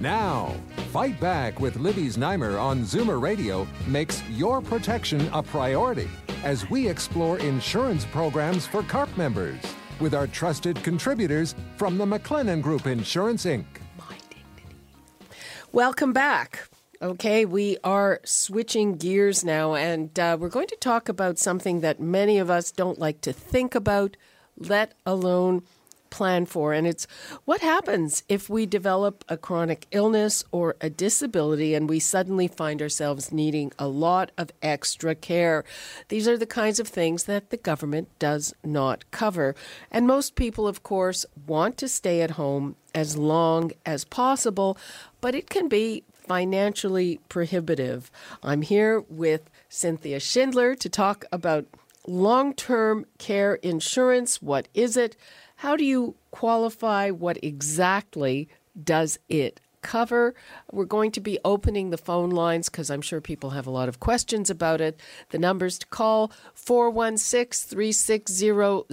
Now, Fight Back with Libby's Znaimer on Zoomer Radio makes your protection a priority as we explore insurance programs for CARP members with our trusted contributors from the McLennan Group Insurance Inc. Welcome back. Okay, we are switching gears now, and uh, we're going to talk about something that many of us don't like to think about, let alone plan for. And it's what happens if we develop a chronic illness or a disability and we suddenly find ourselves needing a lot of extra care. These are the kinds of things that the government does not cover. And most people, of course, want to stay at home as long as possible, but it can be financially prohibitive. I'm here with Cynthia Schindler to talk about long term care insurance. What is it? How do you qualify? What exactly does it cover? We're going to be opening the phone lines because I'm sure people have a lot of questions about it. The numbers to call 416 360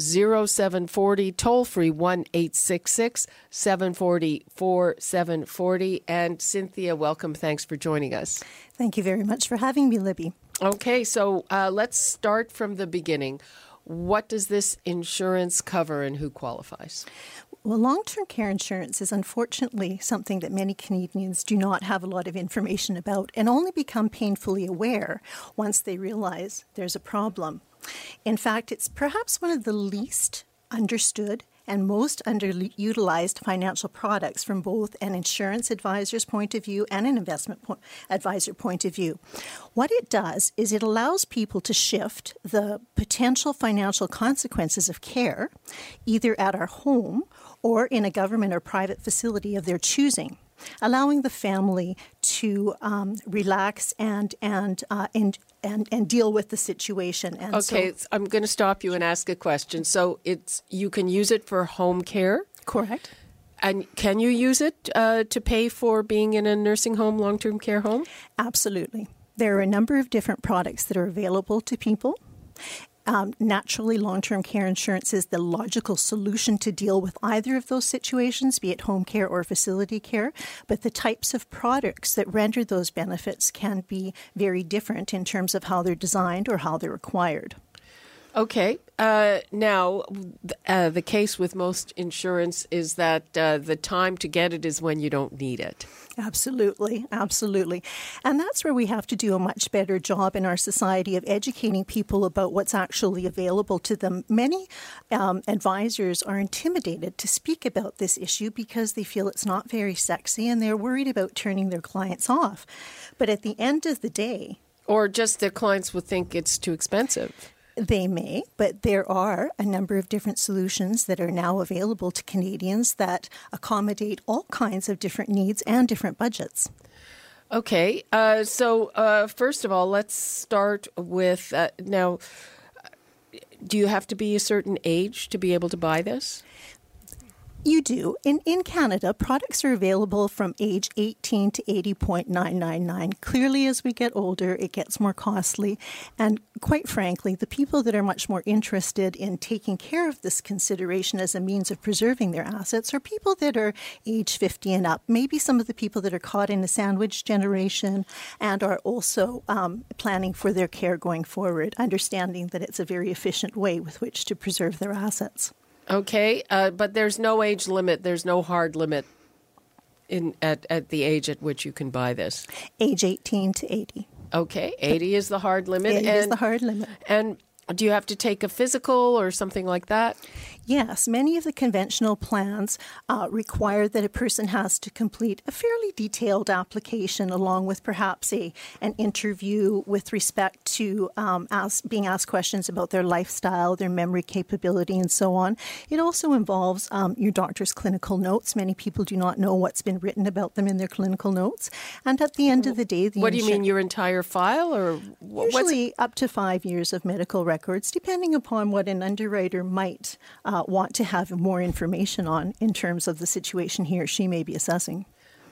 0740, toll free 1 866 740 4740. And Cynthia, welcome. Thanks for joining us. Thank you very much for having me, Libby. Okay, so uh, let's start from the beginning. What does this insurance cover and who qualifies? Well, long term care insurance is unfortunately something that many Canadians do not have a lot of information about and only become painfully aware once they realize there's a problem. In fact, it's perhaps one of the least understood and most underutilized financial products from both an insurance advisor's point of view and an investment po- advisor point of view. What it does is it allows people to shift the potential financial consequences of care either at our home or in a government or private facility of their choosing allowing the family to um, relax and and, uh, and and and deal with the situation. And okay, so, I'm going to stop you and ask a question. So it's you can use it for home care, correct? And can you use it uh, to pay for being in a nursing home, long term care home? Absolutely. There are a number of different products that are available to people. Um, naturally, long term care insurance is the logical solution to deal with either of those situations, be it home care or facility care. But the types of products that render those benefits can be very different in terms of how they're designed or how they're acquired. Okay. Uh, now, uh, the case with most insurance is that uh, the time to get it is when you don't need it. Absolutely, absolutely. And that's where we have to do a much better job in our society of educating people about what's actually available to them. Many um, advisors are intimidated to speak about this issue because they feel it's not very sexy and they're worried about turning their clients off. But at the end of the day, or just their clients would think it's too expensive. They may, but there are a number of different solutions that are now available to Canadians that accommodate all kinds of different needs and different budgets. Okay, uh, so uh, first of all, let's start with uh, now. Do you have to be a certain age to be able to buy this? You do. In, in Canada, products are available from age 18 to 80.999. Clearly, as we get older, it gets more costly. And quite frankly, the people that are much more interested in taking care of this consideration as a means of preserving their assets are people that are age 50 and up. Maybe some of the people that are caught in the sandwich generation and are also um, planning for their care going forward, understanding that it's a very efficient way with which to preserve their assets. Okay, uh, but there's no age limit. There's no hard limit in at, at the age at which you can buy this. Age 18 to 80. Okay, 80 is the hard limit. 80 and, is the hard limit. And do you have to take a physical or something like that? Yes, many of the conventional plans uh, require that a person has to complete a fairly detailed application along with perhaps a an interview with respect to um, ask, being asked questions about their lifestyle, their memory capability, and so on. It also involves um, your doctor's clinical notes. Many people do not know what's been written about them in their clinical notes. And at the end of the day, the what do you mean, your entire file, or usually up to five years of medical records, depending upon what an underwriter might. Uh, uh, want to have more information on in terms of the situation he or she may be assessing.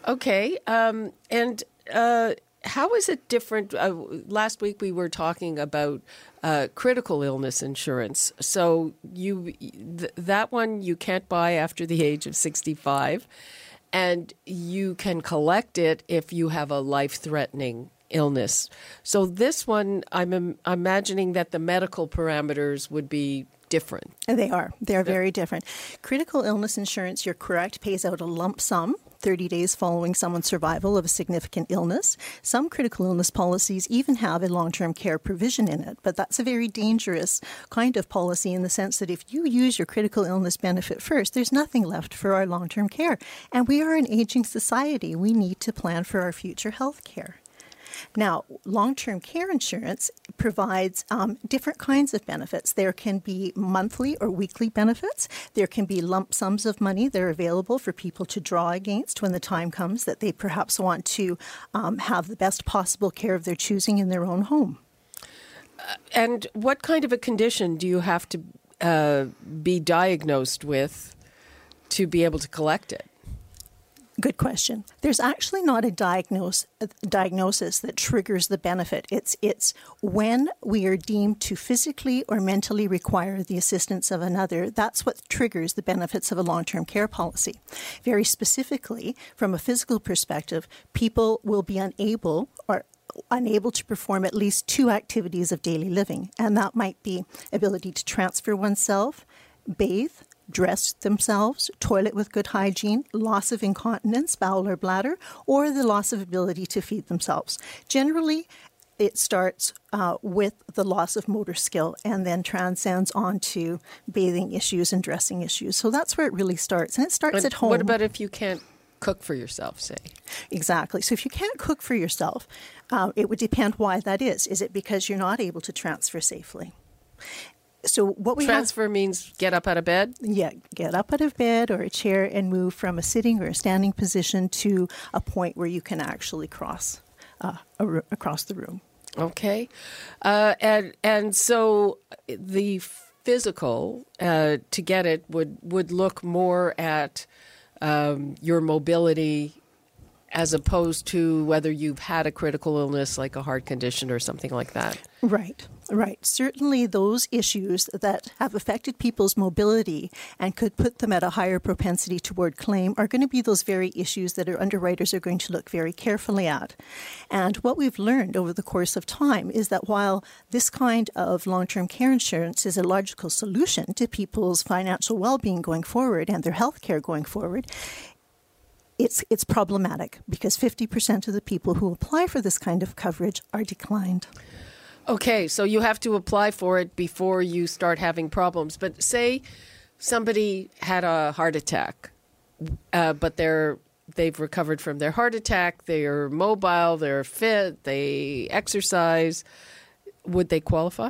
Okay. Um, and uh, how is it different? Uh, last week we were talking about uh, critical illness insurance. So you th- that one you can't buy after the age of 65 and you can collect it if you have a life-threatening illness. So this one I'm, Im- imagining that the medical parameters would be different. They are. They're very different. Critical illness insurance, you're correct, pays out a lump sum 30 days following someone's survival of a significant illness. Some critical illness policies even have a long term care provision in it, but that's a very dangerous kind of policy in the sense that if you use your critical illness benefit first, there's nothing left for our long term care. And we are an aging society. We need to plan for our future health care. Now, long term care insurance provides um, different kinds of benefits. There can be monthly or weekly benefits, there can be lump sums of money that are available for people to draw against when the time comes that they perhaps want to um, have the best possible care of their choosing in their own home. Uh, and what kind of a condition do you have to uh, be diagnosed with to be able to collect it? Good question. There's actually not a diagnose, a diagnosis that triggers the benefit. It's it's when we are deemed to physically or mentally require the assistance of another. That's what triggers the benefits of a long-term care policy. Very specifically, from a physical perspective, people will be unable or unable to perform at least two activities of daily living, and that might be ability to transfer oneself, bathe, dress themselves, toilet with good hygiene, loss of incontinence, bowel or bladder, or the loss of ability to feed themselves. Generally, it starts uh, with the loss of motor skill and then transcends onto bathing issues and dressing issues. So that's where it really starts. And it starts but at home. What about if you can't cook for yourself, say? Exactly. So if you can't cook for yourself, uh, it would depend why that is. Is it because you're not able to transfer safely? So what we transfer have, means get up out of bed. Yeah, get up out of bed or a chair and move from a sitting or a standing position to a point where you can actually cross uh, across the room. Okay, uh, and and so the physical uh, to get it would would look more at um, your mobility as opposed to whether you've had a critical illness like a heart condition or something like that. Right, right. Certainly, those issues that have affected people's mobility and could put them at a higher propensity toward claim are going to be those very issues that our underwriters are going to look very carefully at. And what we've learned over the course of time is that while this kind of long term care insurance is a logical solution to people's financial well being going forward and their health care going forward, it's it's problematic because 50% of the people who apply for this kind of coverage are declined. Okay, so you have to apply for it before you start having problems. But say somebody had a heart attack, uh, but they're they've recovered from their heart attack. They're mobile. They're fit. They exercise. Would they qualify?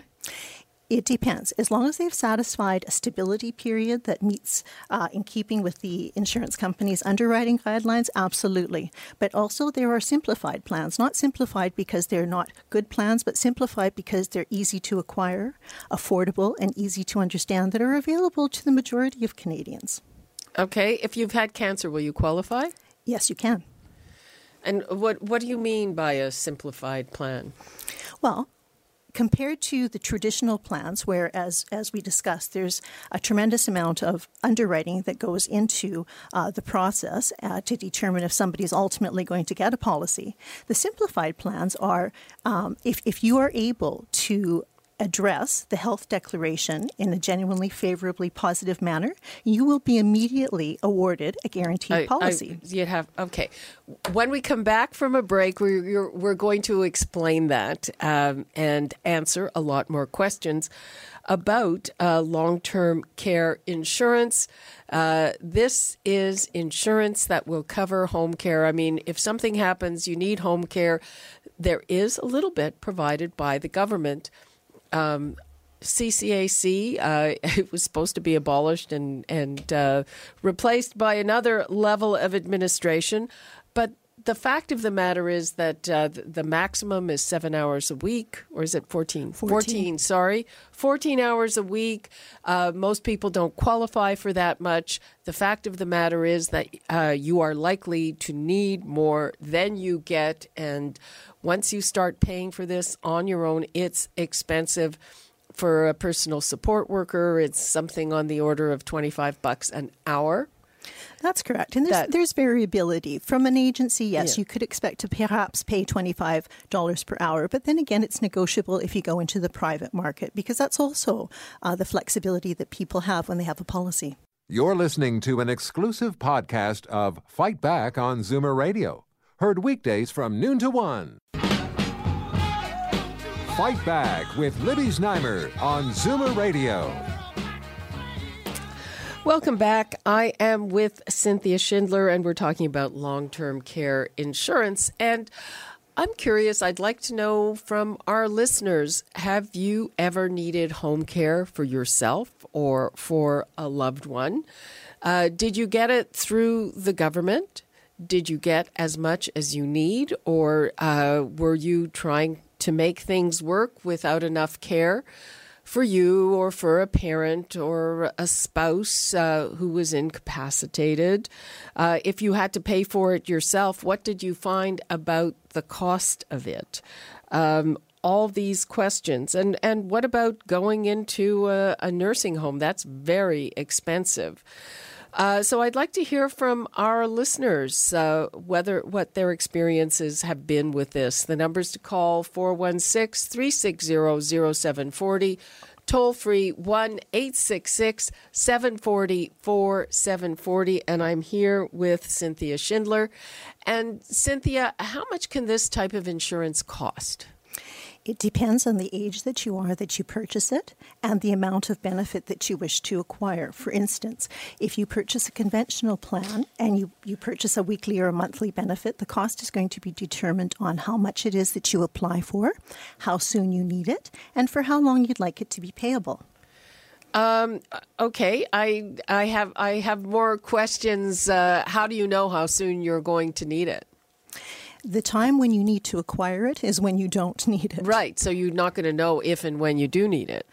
It depends. As long as they've satisfied a stability period that meets uh, in keeping with the insurance company's underwriting guidelines, absolutely. But also, there are simplified plans. Not simplified because they're not good plans, but simplified because they're easy to acquire, affordable, and easy to understand that are available to the majority of Canadians. Okay. If you've had cancer, will you qualify? Yes, you can. And what, what do you mean by a simplified plan? Well, compared to the traditional plans, where, as, as we discussed, there's a tremendous amount of underwriting that goes into uh, the process uh, to determine if somebody is ultimately going to get a policy, the simplified plans are um, if, if you are able to address the health declaration in a genuinely favorably positive manner, you will be immediately awarded a guaranteed I- policy. I, you have okay. When we come back from a break, we're we're going to explain that um, and answer a lot more questions about uh, long-term care insurance. Uh, this is insurance that will cover home care. I mean, if something happens, you need home care. There is a little bit provided by the government. Um, CCAC. Uh, it was supposed to be abolished and and uh, replaced by another level of administration, but the fact of the matter is that uh, the, maximum is seven hours a week, or is it 14? 14. sorry. 14 hours a week. Uh, most people don't qualify for that much. The fact of the matter is that uh, you are likely to need more than you get. And once you start paying for this on your own, it's expensive. For a personal support worker, it's something on the order of 25 bucks an hour. That's correct. And there's, That- there's variability. From an agency, yes, Yeah. you could expect to perhaps pay $25 per hour. But then again, it's negotiable if you go into the private market because that's also uh, the flexibility that people have when they have a policy. You're listening to an exclusive podcast of Fight Back on Zoomer Radio, heard weekdays from noon to one. Fight Back with Libby Znaimer on Zoomer Radio. Welcome back. I am with Cynthia Schindler, and we're talking about long term care insurance. And I'm curious, I'd like to know from our listeners have you ever needed home care for yourself or for a loved one? Uh, did you get it through the government? Did you get as much as you need, or uh, were you trying to make things work without enough care? for you or for a parent or a spouse uh, who was incapacitated. Uh, if you had to pay for it yourself, what did you find about the cost of it? Um, all these questions. And, and what about going into a, a nursing home? That's very expensive. Uh, so I'd like to hear from our listeners uh, whether what their experiences have been with this. The numbers to call 416 360 0740, toll free 1 866 740 4740. And I'm here with Cynthia Schindler. And Cynthia, how much can this type of insurance cost? It depends on the age that you are that you purchase it and the amount of benefit that you wish to acquire. For instance, if you purchase a conventional plan and you, you purchase a weekly or a monthly benefit, the cost is going to be determined on how much it is that you apply for, how soon you need it, and for how long you'd like it to be payable. Um, okay, I I have I have more questions. Uh, how do you know how soon you're going to need it? The time when you need to acquire it is when you don't need it. Right, so you're not going to know if and when you do need it.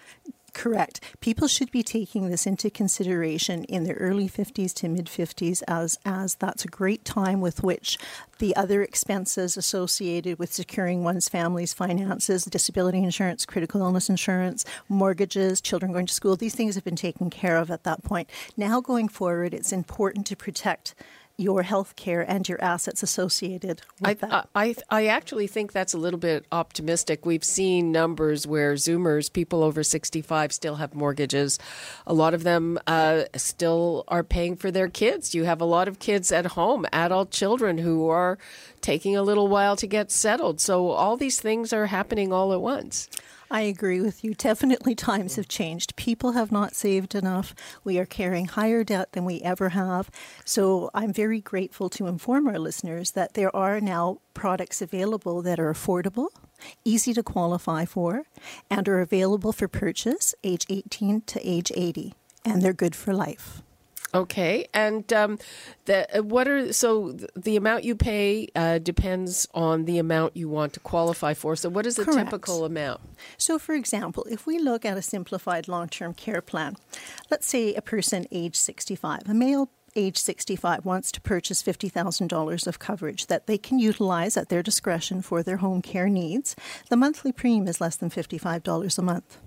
Correct. People should be taking this into consideration in their early 50s to mid 50s as as that's a great time with which the other expenses associated with securing one's family's finances, disability insurance, critical illness insurance, mortgages, children going to school, these things have been taken care of at that point. Now going forward, it's important to protect your health care and your assets associated I, that. I, I actually think that's a little bit optimistic. We've seen numbers where Zoomers, people over 65, still have mortgages. A lot of them uh, still are paying for their kids. You have a lot of kids at home, adult children who are taking a little while to get settled. So all these things are happening all at once. I agree with you. Definitely times have changed. People have not saved enough. We are carrying higher debt than we ever have. So I'm very grateful to inform our listeners that there are now products available that are affordable, easy to qualify for, and are available for purchase age 18 to age 80. And they're good for life. Okay, and um, the uh, what are so the amount you pay uh, depends on the amount you want to qualify for. So, what is a Correct. typical amount? So, for example, if we look at a simplified long term care plan, let's say a person age 65, a male age 65 wants to purchase $50,000 of coverage that they can utilize at their discretion for their home care needs. The monthly premium is less than $55 a month.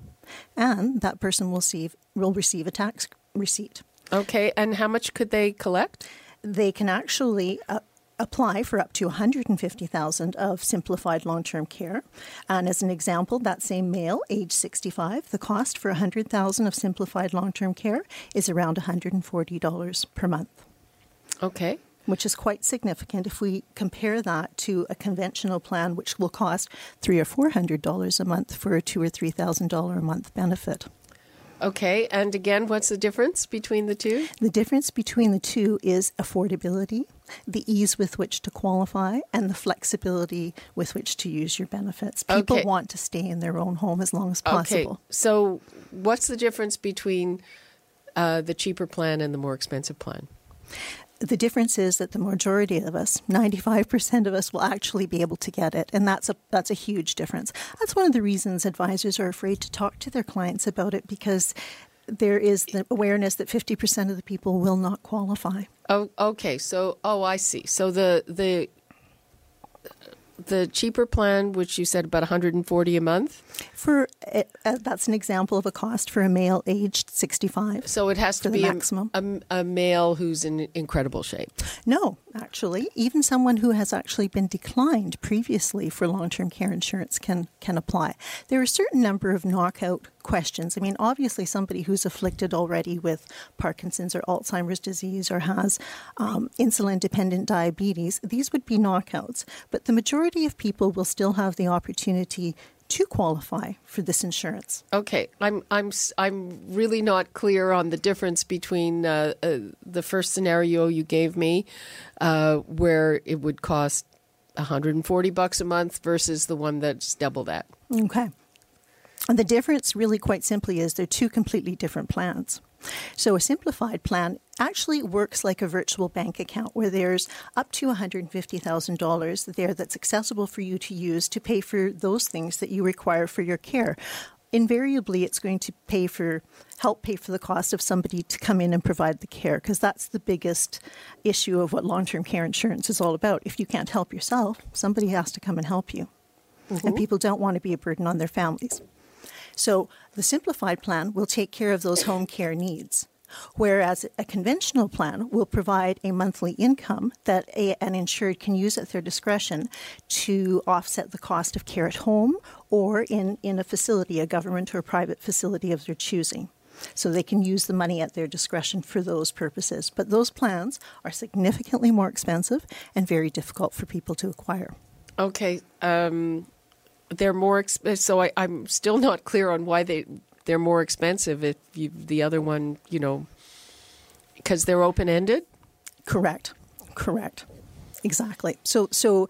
And that person will receive, will receive a tax receipt. Okay, and how much could they collect? They can actually uh, apply for up to 150,000 of simplified long-term care. And as an example, that same male, age 65, the cost for 100,000 of simplified long-term care is around $140 per month. Okay. Which is quite significant if we compare that to a conventional plan, which will cost three or four hundred dollars a month for a two or three thousand dollar a month benefit. Okay, and again, what's the difference between the two? The difference between the two is affordability, the ease with which to qualify, and the flexibility with which to use your benefits. People Okay. want to stay in their own home as long as possible. Okay, so what's the difference between uh, the cheaper plan and the more expensive plan? The difference is that the majority of us, 95% of us, will actually be able to get it. And that's a, that's a huge difference. That's one of the reasons advisors are afraid to talk to their clients about it because there is the awareness that 50% of the people will not qualify. Oh, okay. So, oh, I see. So the the the cheaper plan, which you said about 140 a month, For uh, That's an example of a cost for a male aged 65. so it has to be a, maximum. a, a male who's in incredible shape. No, actually, even someone who has actually been declined previously for long-term care insurance can can apply. There are a certain number of knockout questions. I mean, obviously, somebody who's afflicted already with Parkinson's or Alzheimer's disease or has um, insulin-dependent diabetes, these would be knockouts. But the majority of people will still have the opportunity to qualify for this insurance. Okay, I'm I'm I'm really not clear on the difference between uh, uh, the first scenario you gave me, uh, where it would cost 140 bucks a month versus the one that's double that. Okay. And the difference, really, quite simply, is they're two completely different plans. So, a simplified plan actually works like a virtual bank account where there's up to $150,000 there that's accessible for you to use to pay for those things that you require for your care. Invariably, it's going to pay for help pay for the cost of somebody to come in and provide the care because that's the biggest issue of what long-term care insurance is all about. If you can't help yourself, somebody has to come and help you. And mm-hmm. people don't want to be a burden on their families. So the simplified plan will take care of those home care needs. Whereas a conventional plan will provide a monthly income that a, an insured can use at their discretion to offset the cost of care at home or in, in a facility, a government or private facility of their choosing. So they can use the money at their discretion for those purposes. But those plans are significantly more expensive and very difficult for people to acquire. Okay, um, they're more expensive. So I, I'm still not clear on why they they're more expensive. If you, the other one, you know, because they're open ended. Correct. Correct. Exactly. So so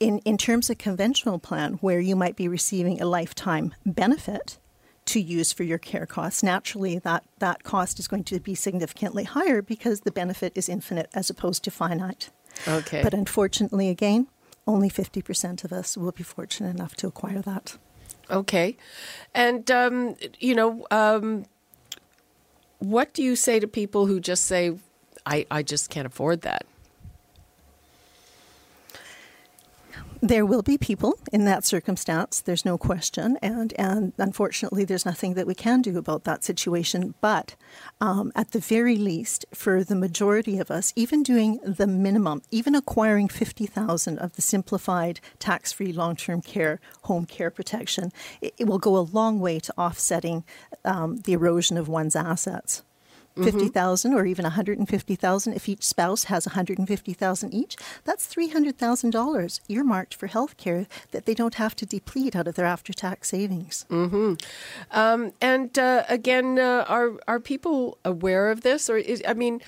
in in terms of conventional plan where you might be receiving a lifetime benefit to use for your care costs, naturally that that cost is going to be significantly higher because the benefit is infinite as opposed to finite. Okay. But unfortunately again, only 50% of us will be fortunate enough to acquire that. Okay. And, um, you know, um, what do you say to people who just say, I, I just can't afford that? There will be people in that circumstance, there's no question, and, and unfortunately, there's nothing that we can do about that situation. But um, at the very least, for the majority of us, even doing the minimum, even acquiring 50,000 of the simplified tax free long term care home care protection, it, it will go a long way to offsetting um, the erosion of one's assets. 50,000 or even 150,000 if each spouse has 150,000 each that's $300,000 earmarked for health care that they don't have to deplete out of their after tax savings. Um, and uh, again, uh, are are people aware of this, or is, I mean,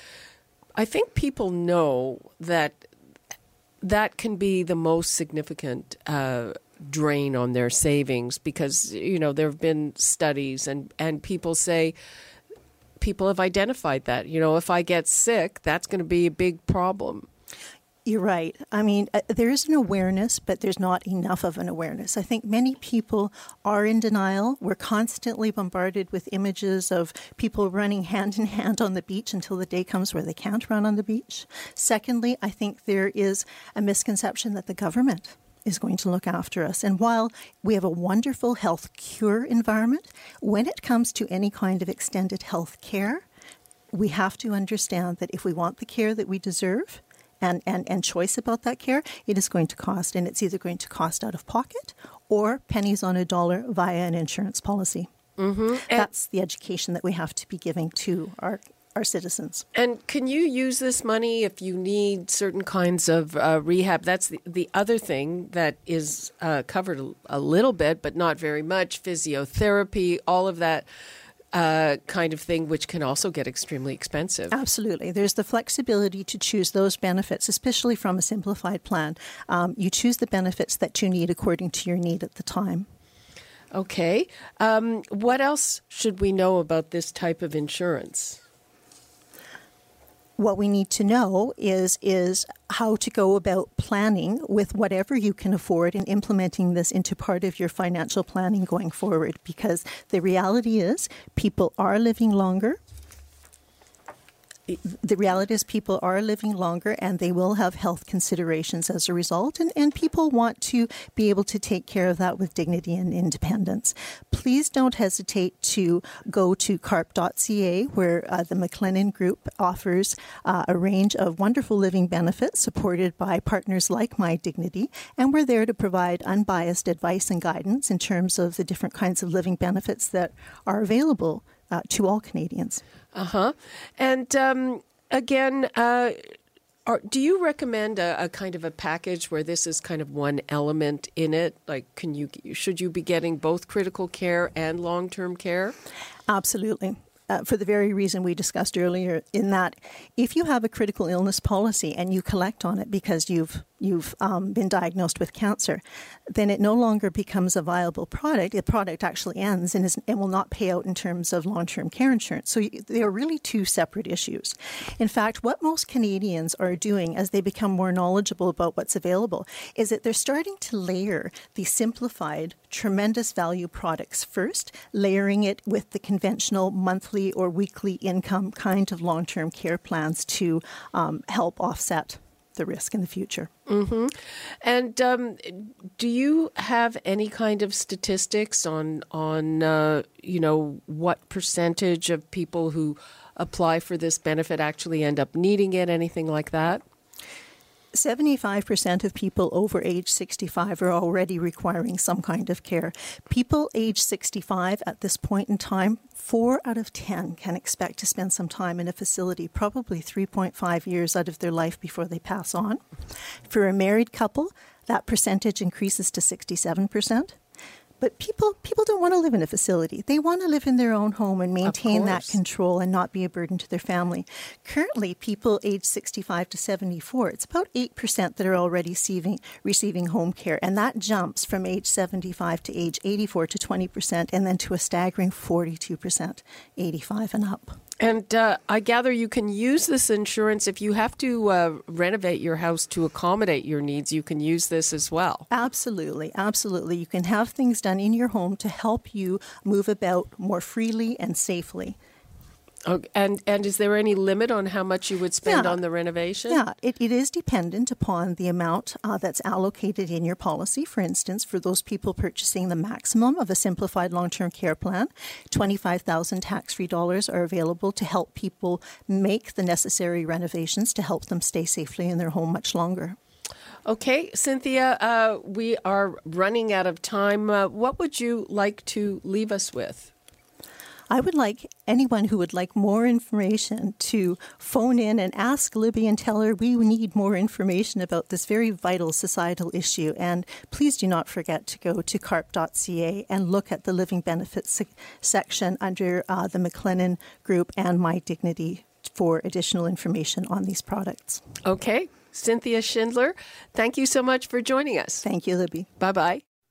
I think people know that that can be the most significant uh, drain on their savings because you know there have been studies and and people say people have identified that you know if I get sick, that's going to be a big problem. You're right. I mean, uh, there is an awareness, but there's not enough of an awareness. I think many people are in denial. We're constantly bombarded with images of people running hand in hand on the beach until the day comes where they can't run on the beach. Secondly, I think there is a misconception that the government is going to look after us. And while we have a wonderful health cure environment, when it comes to any kind of extended health care, we have to understand that if we want the care that we deserve, and, and, and choice about that care, it is going to cost. And it's either going to cost out of pocket or pennies on a dollar via an insurance policy. Mm-hmm. That's the education that we have to be giving to our our citizens. And can you use this money if you need certain kinds of uh, rehab? That's the, the other thing that is uh, covered a, little bit, but not very much physiotherapy, all of that. Uh, kind of thing, which can also get extremely expensive. Absolutely. There's the flexibility to choose those benefits, especially from a simplified plan. Um, you choose the benefits that you need according to your need at the time. Okay. Um, what else should we know about this type of insurance? What we need to know is is how to go about planning with whatever you can afford and implementing this into part of your financial planning going forward. Because the reality is people are living longer the reality is people are living longer and they will have health considerations as a result. And, and people want to be able to take care of that with dignity and independence. Please don't hesitate to go to carp.ca where uh, the mclennan group offers uh, a range of wonderful living benefits supported by partners like my dignity. And we're there to provide unbiased advice and guidance in terms of the different kinds of living benefits that are available uh, to all canadians uh huh. And um, again, uh, are, do you recommend a, a, kind of a package where this is kind of one element in it? Like, can you should you be getting both critical care and long term care? Absolutely uh, for the very reason we discussed earlier, in that if you have a critical illness policy and you collect on it because you've you've um, been diagnosed with cancer, then it no longer becomes a viable product. The product actually ends and, is, and will not pay out in terms of long term care insurance. So they are really two separate issues. In fact, what most Canadians are doing as they become more knowledgeable about what's available is that they're starting to layer the simplified, tremendous value products first, layering it with the conventional monthly monthly or weekly income kind of long term care plans to um, help offset the risk in the future. Mm-hmm. And um, do you have any kind of statistics on on uh, you know what percentage of people who apply for this benefit actually end up needing it? Anything like that? 75% of people over age 65 are already requiring some kind of care. People age 65 at this point in time, 4 out of 10 can expect to spend some time in a facility, probably 3.5 years out of their life before they pass on. For a married couple, that percentage increases to 67%. But people people don't want to live in a facility. They want to live in their own home and maintain that control and not be a burden to their family. Currently, people aged 65 to 74, it's about 8% that are already receiving receiving home care, and that jumps from age 75 to age 84 to 20% and then to a staggering 42% 85 and up. And uh, I gather you can use this insurance if you have to uh, renovate your house to accommodate your needs. You can use this as well. Absolutely, absolutely. You can have things done in your home to help you move about more freely and safely. Okay. And and is there any limit on how much you would spend yeah. on the renovation? Yeah, it, it is dependent upon the amount uh, that's allocated in your policy. For instance, for those people purchasing the maximum of a simplified long term care plan, 25,000 tax free dollars are available to help people make the necessary renovations to help them stay safely in their home much longer. Okay, Cynthia, uh, we are running out of time. Uh, what would you like to leave us with? I would like anyone who would like more information to phone in and ask Libby and tell her we need more information about this very vital societal issue. And please do not forget to go to carp.ca and look at the living benefits se- section under uh, the McLennan Group and My Dignity for additional information on these products. Okay. Cynthia Schindler, thank you so much for joining us. Thank you, Libby. Bye bye.